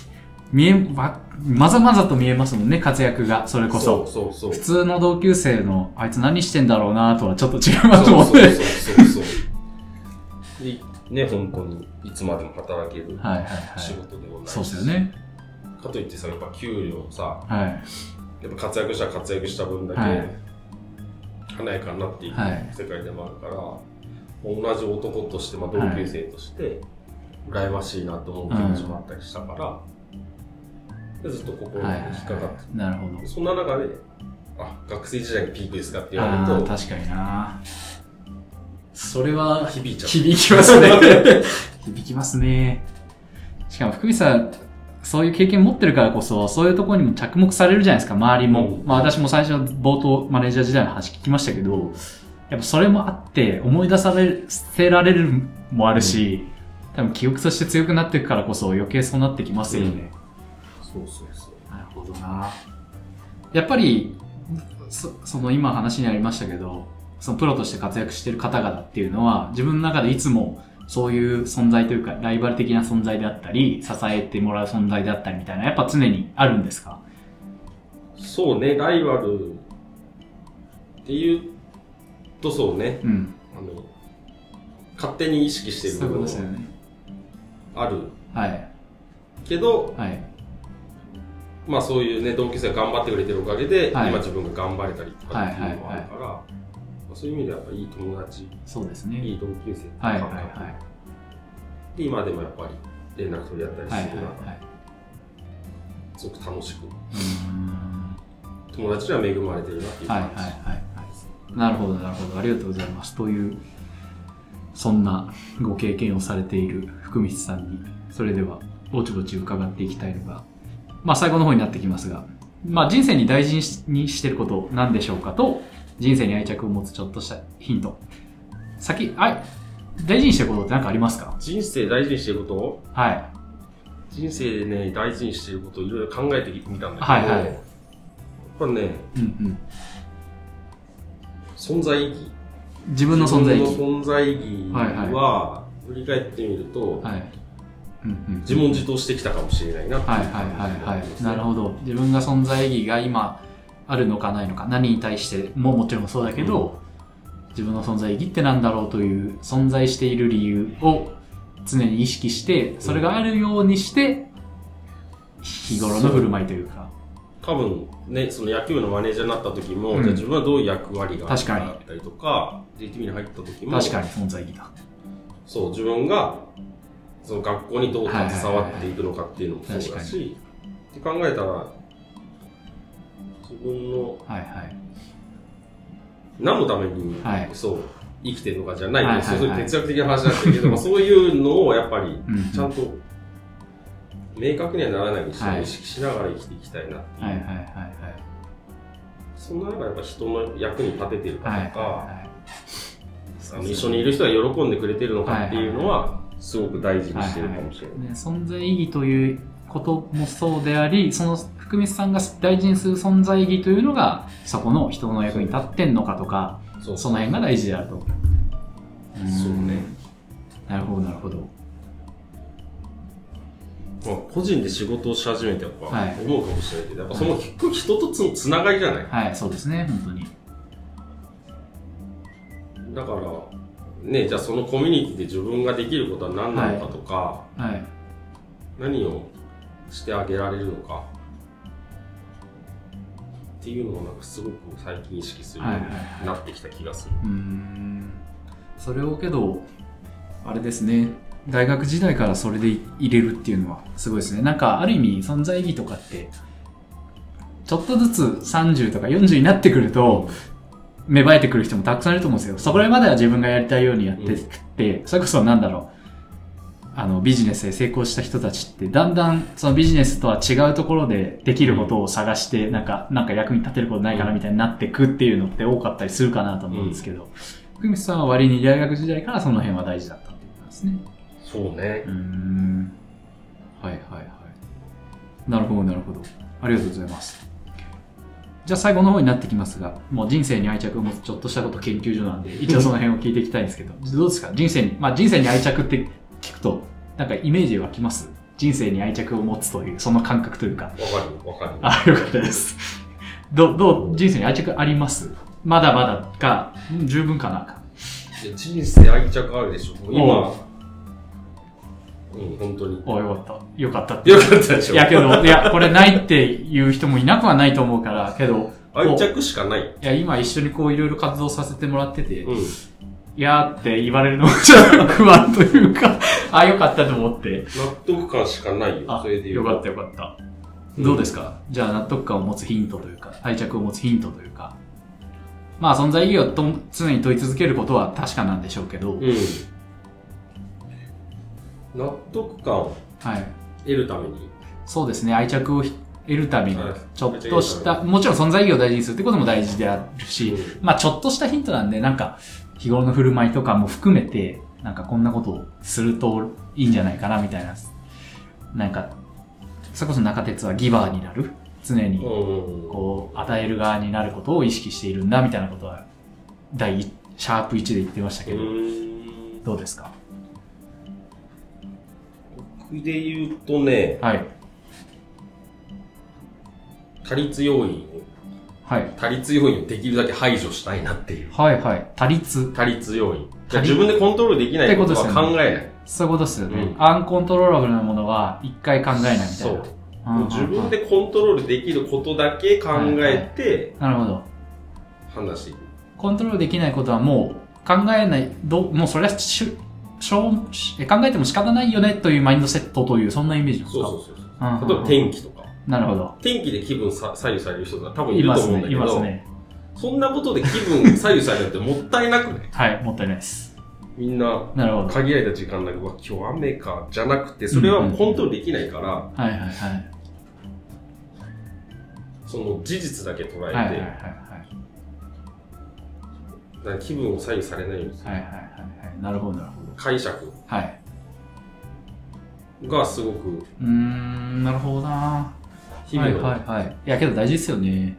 Speaker 2: 見え、ま、まざまざと見えますもんね、活躍が、それこそ。
Speaker 3: そうそうそう。
Speaker 2: 普通の同級生の、あいつ何してんだろうなとはちょっと違
Speaker 3: う
Speaker 2: ますもんね。
Speaker 3: そうそうそうそう。でね、本当にいつまでも働ける
Speaker 2: はいはい
Speaker 3: 仕
Speaker 2: はい。
Speaker 3: 事でもないし、
Speaker 2: そうですよね。
Speaker 3: かといってさ、やっぱ給料さ、
Speaker 2: はい。
Speaker 3: やっぱ活躍したら活躍した分だけ、
Speaker 2: はい
Speaker 3: 華やかになっていく
Speaker 2: はい
Speaker 3: 世界でもあるから、同じ男として、まあ、同級生として、羨ましいなと思う気持ちもあったりしたから、でずっと心に
Speaker 2: はいはい
Speaker 3: 引っかかって、
Speaker 2: はい。なるほど。
Speaker 3: そんな中で、あ、学生時代がピークですかって言われると、
Speaker 2: 確かにな。それは
Speaker 3: 響いちゃう。
Speaker 2: 響きますね。[LAUGHS] 響きますね。しかも福見さん、そういう経験持ってるからこそ、そういうところにも着目されるじゃないですか、周りも。
Speaker 3: うん
Speaker 2: まあ私も最初、冒頭マネージャー時代の話聞きましたけど、やっぱそれもあって、思い出させられるもあるし、多分記憶として強くなっていくからこそ余計そうなってきますよね。
Speaker 3: そうそうそう。
Speaker 2: なるほどな。やっぱり、そその今話にありましたけど、そのプロとして活躍してる方々っていうのは、自分の中でいつもそういう存在というか、ライバル的な存在であったり、支えてもらう存在であったりみたいな、やっぱ常にあるんですか？
Speaker 3: そうね、ライバルっていうとそうね、
Speaker 2: うん。
Speaker 3: あの、勝手に意識してる
Speaker 2: そういう
Speaker 3: 部分。ある
Speaker 2: はい。
Speaker 3: けど、
Speaker 2: はい。
Speaker 3: まあそういうね、同級生が頑張ってくれてるおかげで、
Speaker 2: はい
Speaker 3: 今自分が頑張れたりとかっていうのもあるから、まあそういう意味ではやっぱいい友達、
Speaker 2: そうですね。
Speaker 3: いい同級生
Speaker 2: はいはい
Speaker 3: 感
Speaker 2: はい。
Speaker 3: 覚で、今でもやっぱり連絡取り合ったりするのは、
Speaker 2: はい。
Speaker 3: すごく楽しく、友達には恵まれてるなっていう
Speaker 2: はいはい
Speaker 3: 感じ。
Speaker 2: はいはい。なるほどなるほど。ありがとうございます。という、そんなご経験をされている福光さんに、それではぼちぼち伺っていきたいのが、まあ最後の方になってきますが、まあ人生に大事にしてること何でしょうかと、人生に愛着を持つちょっとしたヒント。先、あ大事にしてることって何かありますか？
Speaker 3: 人生大事にしてること？
Speaker 2: はい。
Speaker 3: 人生でね、大事にしてることをいろいろ考えてみたんだけど、
Speaker 2: はいはい
Speaker 3: やっぱね、
Speaker 2: うんうん。
Speaker 3: 存在意義。
Speaker 2: 自分の存在意義。
Speaker 3: 自分の存在意義
Speaker 2: はい
Speaker 3: は、振り返ってみると、
Speaker 2: はい。うんうん。
Speaker 3: 自問自答してきたかもしれないなっていう
Speaker 2: はいはいはいはい。なるほど。自分が存在意義が今あるのかないのか、何に対してももちろんそうだけど、自分の存在意義ってなんだろうという存在している理由を常に意識して、それがあるようにして、日頃の振る舞いというか。
Speaker 3: 多分ね、その野球部のマネージャーになった時も、
Speaker 2: うん。
Speaker 3: じゃあ自分はどういう役割があったりとか、JTB に。入った時も、
Speaker 2: 確かに存在意義だ。
Speaker 3: そう、自分が、その学校にどう携わっていくのかっていうのもそう
Speaker 2: 確かに。
Speaker 3: だし、って考えたら、自分の
Speaker 2: はいはい。
Speaker 3: 何のために、
Speaker 2: はい
Speaker 3: そう、生きてるのかじゃない
Speaker 2: はいはいはい
Speaker 3: そういう哲学的な話なんだけど、ま [LAUGHS] あそういうのをやっぱり、
Speaker 2: うん
Speaker 3: ちゃんと、明確にはならないようにして、
Speaker 2: はい
Speaker 3: 意識しながら生きていきたいなっていう。
Speaker 2: はいはいはい
Speaker 3: そんな中やっぱ人の役に立ててるか
Speaker 2: はい。
Speaker 3: とか、
Speaker 2: はいはい
Speaker 3: 一緒にいる人が喜んでくれてるのかっていうのは、すごく大事にしてるかもしれない。
Speaker 2: ね、存在意義ということもそうであり、その福光さんが大事にする存在意義というのが、そこの人の役に立ってんのかとか、
Speaker 3: そ
Speaker 2: の辺が大事であると。
Speaker 3: そうね。
Speaker 2: なるほど、なるほど。
Speaker 3: まあ、個人で仕事をし始めてやっぱ
Speaker 2: はい
Speaker 3: 思うかもしれないけど、やっぱその人とつつながりじゃない？
Speaker 2: はい、そうですね、本当に。
Speaker 3: だから、ね、じゃあそのコミュニティで自分ができることは何なのかとか、
Speaker 2: はい。
Speaker 3: 何をしてあげられるのかっていうのをなんかすごく最近意識するようになってきた気がする。
Speaker 2: うーん。それをけど、あれですね、大学時代からそれで入れるっていうのはすごいですね。なんか、ある意味、存在意義とかって、ちょっとずつ30とか40になってくると、芽生えてくる人もたくさんいると思うんですよ。そこまでは自分がやりたいようにやってって、それこそなんだろう。あの、ビジネスで成功した人たちって、だんだんそのビジネスとは違うところでできることを探して、なんか、なんか役に立てることないかなみたいになってくっていうのって多かったりするかなと思うんですけど、福光さんは割に大学時代からその辺は大事だったってことですね。
Speaker 3: そうね
Speaker 2: うー。ん。はいはいはい。なるほどなるほど。ありがとうございます。じゃあ最後の方になってきますが、もう人生に愛着を持つちょっとしたこと研究所なんで、一応その辺を聞いていきたいんですけど、どうですか？人生に、まあ人生に愛着って聞くと、なんかイメージ湧きます？人生に愛着を持つという、その感覚というか。
Speaker 3: わかるわかる。
Speaker 2: あ、よかったです。どう、どう、人生に愛着あります？まだまだか、うん十分かなか。
Speaker 3: 人生愛着あるでしょ。今、うん、本当に。
Speaker 2: およかった。よかったって。
Speaker 3: よかったでしょ。
Speaker 2: いやけど、いや、これないっていう人もいなくはないと思うから、けど、
Speaker 3: 愛着しかない。
Speaker 2: いや、今一緒にこういろいろ活動させてもらってて、い
Speaker 3: うん。
Speaker 2: やーって言われるのがちょっと不安というか、あ、よかったと思って。
Speaker 3: 納得感しかないよ。
Speaker 2: あ、
Speaker 3: それで
Speaker 2: よかったよかった。どうですか？じゃあ納得感を持つヒントというか、愛着を持つヒントというか。まあ存在意義をと常に問い続けることは確かなんでしょうけど、
Speaker 3: うん。納得感を
Speaker 2: はい。
Speaker 3: 得るために、
Speaker 2: そうですね、愛着を得るために
Speaker 3: はい、
Speaker 2: ちょっとした、もちろん存在意義を大事にするってことも大事であるし、
Speaker 3: うん
Speaker 2: まあちょっとしたヒントなんで、なんか、日頃の振る舞いとかも含めて、なんかこんなことをするといいんじゃないかな、みたいな。なんか、それこそ中鉄はギバーになる。常に、
Speaker 3: うん。
Speaker 2: こう、与える側になることを意識しているんだ、みたいなことは、第一シャープ1で言ってましたけど、
Speaker 3: うん。
Speaker 2: どうですか？
Speaker 3: 僕で言うとね、
Speaker 2: はい。
Speaker 3: 他律要員を、
Speaker 2: はい。
Speaker 3: 他律要員をできるだけ排除したいなっていう。
Speaker 2: はいはい。他律。
Speaker 3: 他律要員。
Speaker 2: 他律
Speaker 3: 自分でコントロールできないことは考えない。
Speaker 2: そういうことですよね。
Speaker 3: うん
Speaker 2: アンコントローラブルなものは一回考えないみたいな。
Speaker 3: そう。
Speaker 2: うんう
Speaker 3: 自分でコントロールできることだけ考えて
Speaker 2: なるほど。
Speaker 3: 判断していく。
Speaker 2: コントロールできないことはもう考えない、どもうそれはしゅしょ考えても仕方ないよねというマインドセットという、そんなイメージですか？
Speaker 3: そうそうそうそう。例えば天気とか。
Speaker 2: なるほど。
Speaker 3: 天気で気分さ左右される人が多分いると思うんだけど、
Speaker 2: いますね。
Speaker 3: そんなことで気分左右されるってもったいなくない？
Speaker 2: はい、もったいないです。
Speaker 3: みんな
Speaker 2: なるほど。はい
Speaker 3: 限られた時間だけ、うわ、今日雨か、じゃなくて、それはコントロールできないから、
Speaker 2: はいはい。
Speaker 3: その事実だけ捉えて、
Speaker 2: はいはいはいはい。
Speaker 3: 気分を左右されないようにする
Speaker 2: はいはいはいはい。なるほどなるほど。
Speaker 3: 解釈
Speaker 2: はい。
Speaker 3: がすごく
Speaker 2: うーん、なるほどな
Speaker 3: 日々の、
Speaker 2: はいはいはい。いや、けど大事ですよね。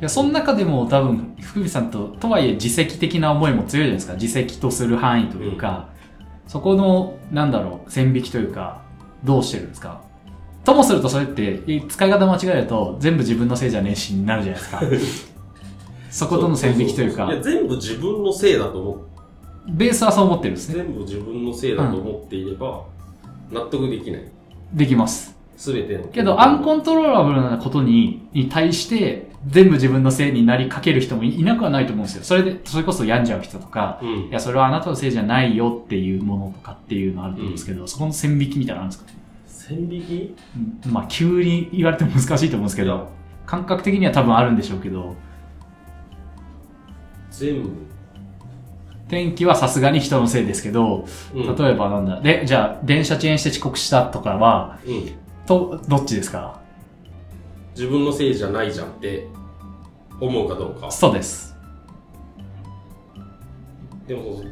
Speaker 2: いや、その中でも多分、福見さんと、とはいえ自責的な思いも強いじゃないですか。自責とする範囲というか、そこの、なんだろう、線引きというか、どうしてるんですかともするとそれって、え使い方間違えると、全部自分のせいじゃねえしになるじゃないですか。[LAUGHS] そことの線引きというか
Speaker 3: そそ、そや全部自分のせいだと思っ
Speaker 2: ベースはそう思ってるんですね。
Speaker 3: 全部自分のせいだと思っていれば、納得できない。
Speaker 2: できます。
Speaker 3: すべての。
Speaker 2: けど、アンコントローラブルなことに、に対して、全部自分のせいになりかける人もいいなくはないと思うんですよ。それで、それこそ病んじゃう人とか、
Speaker 3: うん
Speaker 2: い。や、それはあなたのせいじゃないよっていうものとかっていうのあると思うんですけど、そこの線引きみたいなのあるんですか？
Speaker 3: 線引き？
Speaker 2: うんまあ、急に言われても難しいと思うんですけど、感覚的には多分あるんでしょうけど、
Speaker 3: 全部。
Speaker 2: 天気はさすがに人のせいですけど、
Speaker 3: うん。
Speaker 2: 例えばなんだ、で、じゃあ、電車遅延して遅刻したとかは、
Speaker 3: うん。
Speaker 2: と、どっちですか？
Speaker 3: 自分のせいじゃないじゃんって思うかどうか。
Speaker 2: そうです。
Speaker 3: でも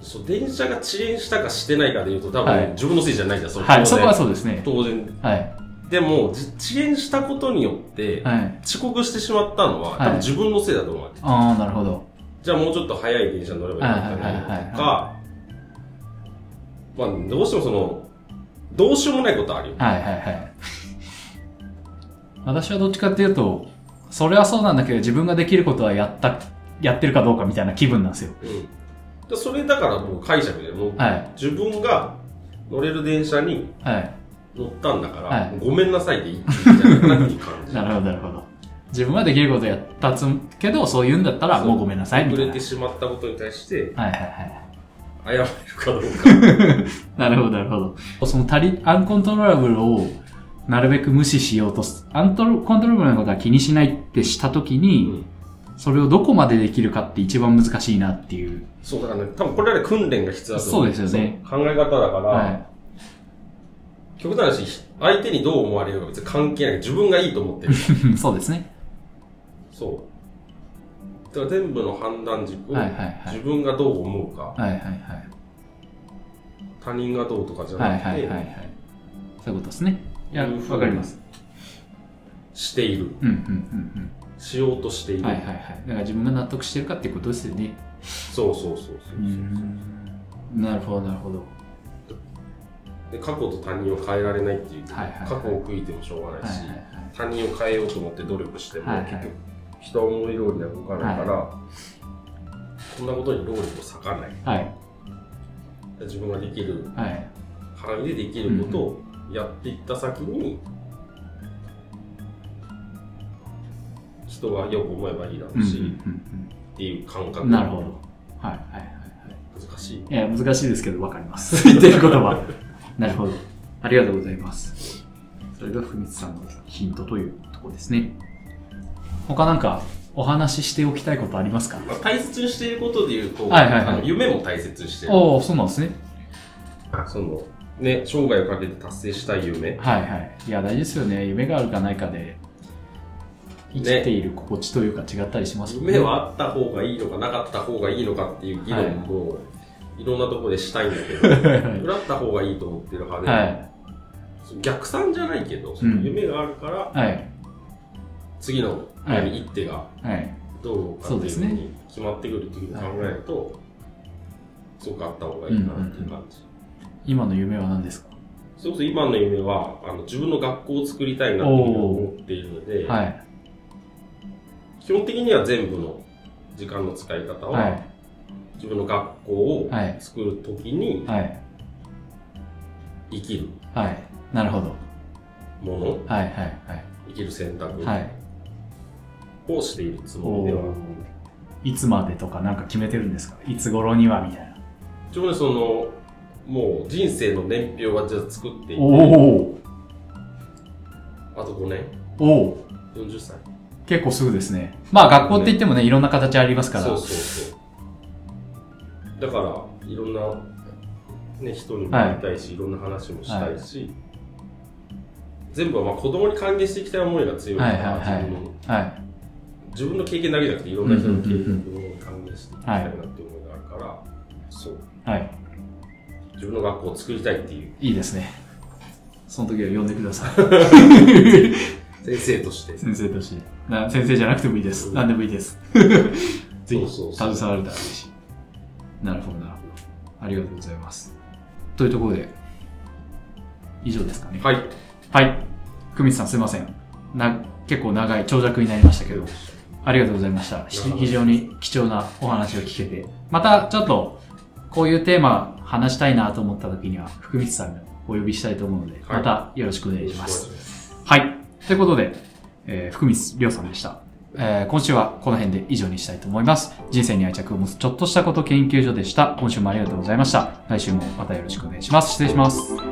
Speaker 3: そう電車が遅延したかしてないかで言うと多
Speaker 2: はい
Speaker 3: 分自分のせいじゃないじゃん、それ
Speaker 2: はい、
Speaker 3: 当然
Speaker 2: そこはそうですね。
Speaker 3: 当然。
Speaker 2: はい。
Speaker 3: でも、じ遅延したことによって、
Speaker 2: はい。
Speaker 3: 遅刻してしまったのは、
Speaker 2: はい
Speaker 3: 多分自分のせいだと思うわけ。
Speaker 2: ああ、なるほど。
Speaker 3: じゃあもうちょっと早い電車に乗ればよかった
Speaker 2: はいはいはい
Speaker 3: か、まあ、どうしてもその、どうしようもないことあるよ。
Speaker 2: はいはいはい。私はどっちかっていうと、それはそうなんだけど、自分ができることはやった、やってるかどうかみたいな気分なんですよ。
Speaker 3: うん。でそれだからもう解釈でもう、
Speaker 2: はい。
Speaker 3: 自分が乗れる電車に
Speaker 2: はい。
Speaker 3: 乗ったんだから、
Speaker 2: はい
Speaker 3: ごめんなさいでいいって言うんじゃないかな感じ。[LAUGHS]
Speaker 2: なるほど、なるほど。自分はできることやったつけど、そう言うんだったら、もうごめんなさい、みたいな。
Speaker 3: 遅れてしまったことに対して、
Speaker 2: はいはいはい。
Speaker 3: 謝れるかどうか。[LAUGHS]
Speaker 2: なるほど、なるほど。その足り、アンコントローラブルをなるべく無視しようとす、アントロコントロールのことは気にしないってしたときに、
Speaker 3: うん
Speaker 2: それをどこまでできるかって一番難しいなっていう。
Speaker 3: そうだからね、多分これらで訓練が必要だと思
Speaker 2: そうですよね
Speaker 3: 考え方だから、
Speaker 2: は
Speaker 3: 極端な話、相手にどう思われるか別に関係ない。自分がいいと思ってる。
Speaker 2: い。[LAUGHS] そうですね。
Speaker 3: そう。だから全部の判断軸を
Speaker 2: はいはいはい
Speaker 3: 自分がどう思うか、
Speaker 2: はいはいはい。
Speaker 3: 他人がどうとかじゃ
Speaker 2: はい
Speaker 3: なくて、
Speaker 2: はいはいはい。そういうことですね。いや、
Speaker 3: うん
Speaker 2: わかります。
Speaker 3: している。
Speaker 2: うんうん
Speaker 3: しようとしている。
Speaker 2: うんうん。はいはいはい。だから自分が納得してるかっていうことですよね。
Speaker 3: そうそうそうそう。
Speaker 2: なるほどなるほど。
Speaker 3: で過去と他人を変えられないっていう、
Speaker 2: はいはいはい
Speaker 3: 過去を悔いてもしょうがないし、
Speaker 2: はいはいはい。
Speaker 3: 他人を変えようと思って努力しても、
Speaker 2: はいはい
Speaker 3: 結局人は思い通りには動かないから、こんなことに労力を割かない
Speaker 2: はい。
Speaker 3: 自分ができる
Speaker 2: はい。
Speaker 3: 範囲でできることをやっていった先に、人がよく思えばいいだろ
Speaker 2: うんうん
Speaker 3: うし、
Speaker 2: うん
Speaker 3: っていう感覚
Speaker 2: うん。なるほど。はいはいはいはい。
Speaker 3: 難しい
Speaker 2: いや、難しいですけど、わかります。[LAUGHS] 言ってることは。[LAUGHS] なるほど。ありがとうございます。それが福光さんのヒントというところですね。他なんか、お話ししておきたいことありますか？
Speaker 3: まあ、大切にしていることで言うと、
Speaker 2: はいはいはい
Speaker 3: あの夢も大切にしてる
Speaker 2: おおそうなんですね。
Speaker 3: そのね生涯をかけて達成したい夢
Speaker 2: はいはい。いや、大事ですよね。夢があるかないかで、生きている心地というか違ったりしますね
Speaker 3: 夢はあった方がいいのかなかった方がいいのかっていう議論も、い、ろんなところでしたいんだけど
Speaker 2: はい
Speaker 3: 裏った方がいいと思ってる派で、
Speaker 2: はい。
Speaker 3: 逆算じゃないけどその夢があるから、
Speaker 2: はい。
Speaker 3: 次の
Speaker 2: はい
Speaker 3: 一手が
Speaker 2: はい。
Speaker 3: どう動くかっていう
Speaker 2: そう
Speaker 3: に決まってくるっていうのを考えると、すごくあった方がいいなっていう感じ、
Speaker 2: 今の夢は何ですか？
Speaker 3: それこそ今の夢はあの自分の学校を作りたいなっていうふうに思っているので、
Speaker 2: はい。
Speaker 3: 基本的には全部の時間の使い方は、
Speaker 2: はい。
Speaker 3: 自分の学校を
Speaker 2: はい
Speaker 3: 作るときに
Speaker 2: はい。
Speaker 3: 生きる
Speaker 2: はい。なるほど。
Speaker 3: もの、
Speaker 2: はいはいはい。
Speaker 3: 生きる選択
Speaker 2: はい。
Speaker 3: をしているつもりでは、
Speaker 2: いつまでとかなんか決めてるんですか？いつ頃にはみたいな。
Speaker 3: ちょうどその、もう人生の年表はじゃあ作っていて、あと5年
Speaker 2: おお
Speaker 3: ?40 歳
Speaker 2: 結構すぐですね。まあ学校って言ってもね、いろんな形ありますから。
Speaker 3: そうそうそう。だから、いろんな、ね、人にも会いたいし、い、ろんな話もしたいし、全部はまあ子供に還元していきたい思いが強いから、
Speaker 2: はいはいはい
Speaker 3: 自分の
Speaker 2: はい。
Speaker 3: 自分の経験だけじゃなくていろんな人の経験を還元していきたいなっていう思いがあるから、そう。
Speaker 2: はい。
Speaker 3: 自分の学校を作りたいっていう
Speaker 2: いいですね。その時は呼んでください。[LAUGHS]
Speaker 3: 先生として。
Speaker 2: 先生として。な先生じゃなくてもいいです。
Speaker 3: うん
Speaker 2: 何でもいいです。[LAUGHS] ぜひ、
Speaker 3: そうそうそう
Speaker 2: 携われたら嬉しい。なるほど、なるほど。ありがとうございます。というところで、以上ですかね。
Speaker 3: はい。
Speaker 2: はい。久光さんすいません。な、結構長い長尺になりましたけど、ありがとうございました。ひ非常に貴重なお話を聞けて。また、ちょっと、こういうテーマ話したいなと思った時には、福光さんをお呼びしたいと思うので、
Speaker 3: はい
Speaker 2: またよろしくお願いします。
Speaker 3: くお願い。
Speaker 2: はい。ということで、えー福光亮さんでした。えー今週はこの辺で以上にしたいと思います。人生に愛着を持つちょっとしたこと研究所でした。今週もありがとうございました。来週もまたよろしくお願いします。失礼します。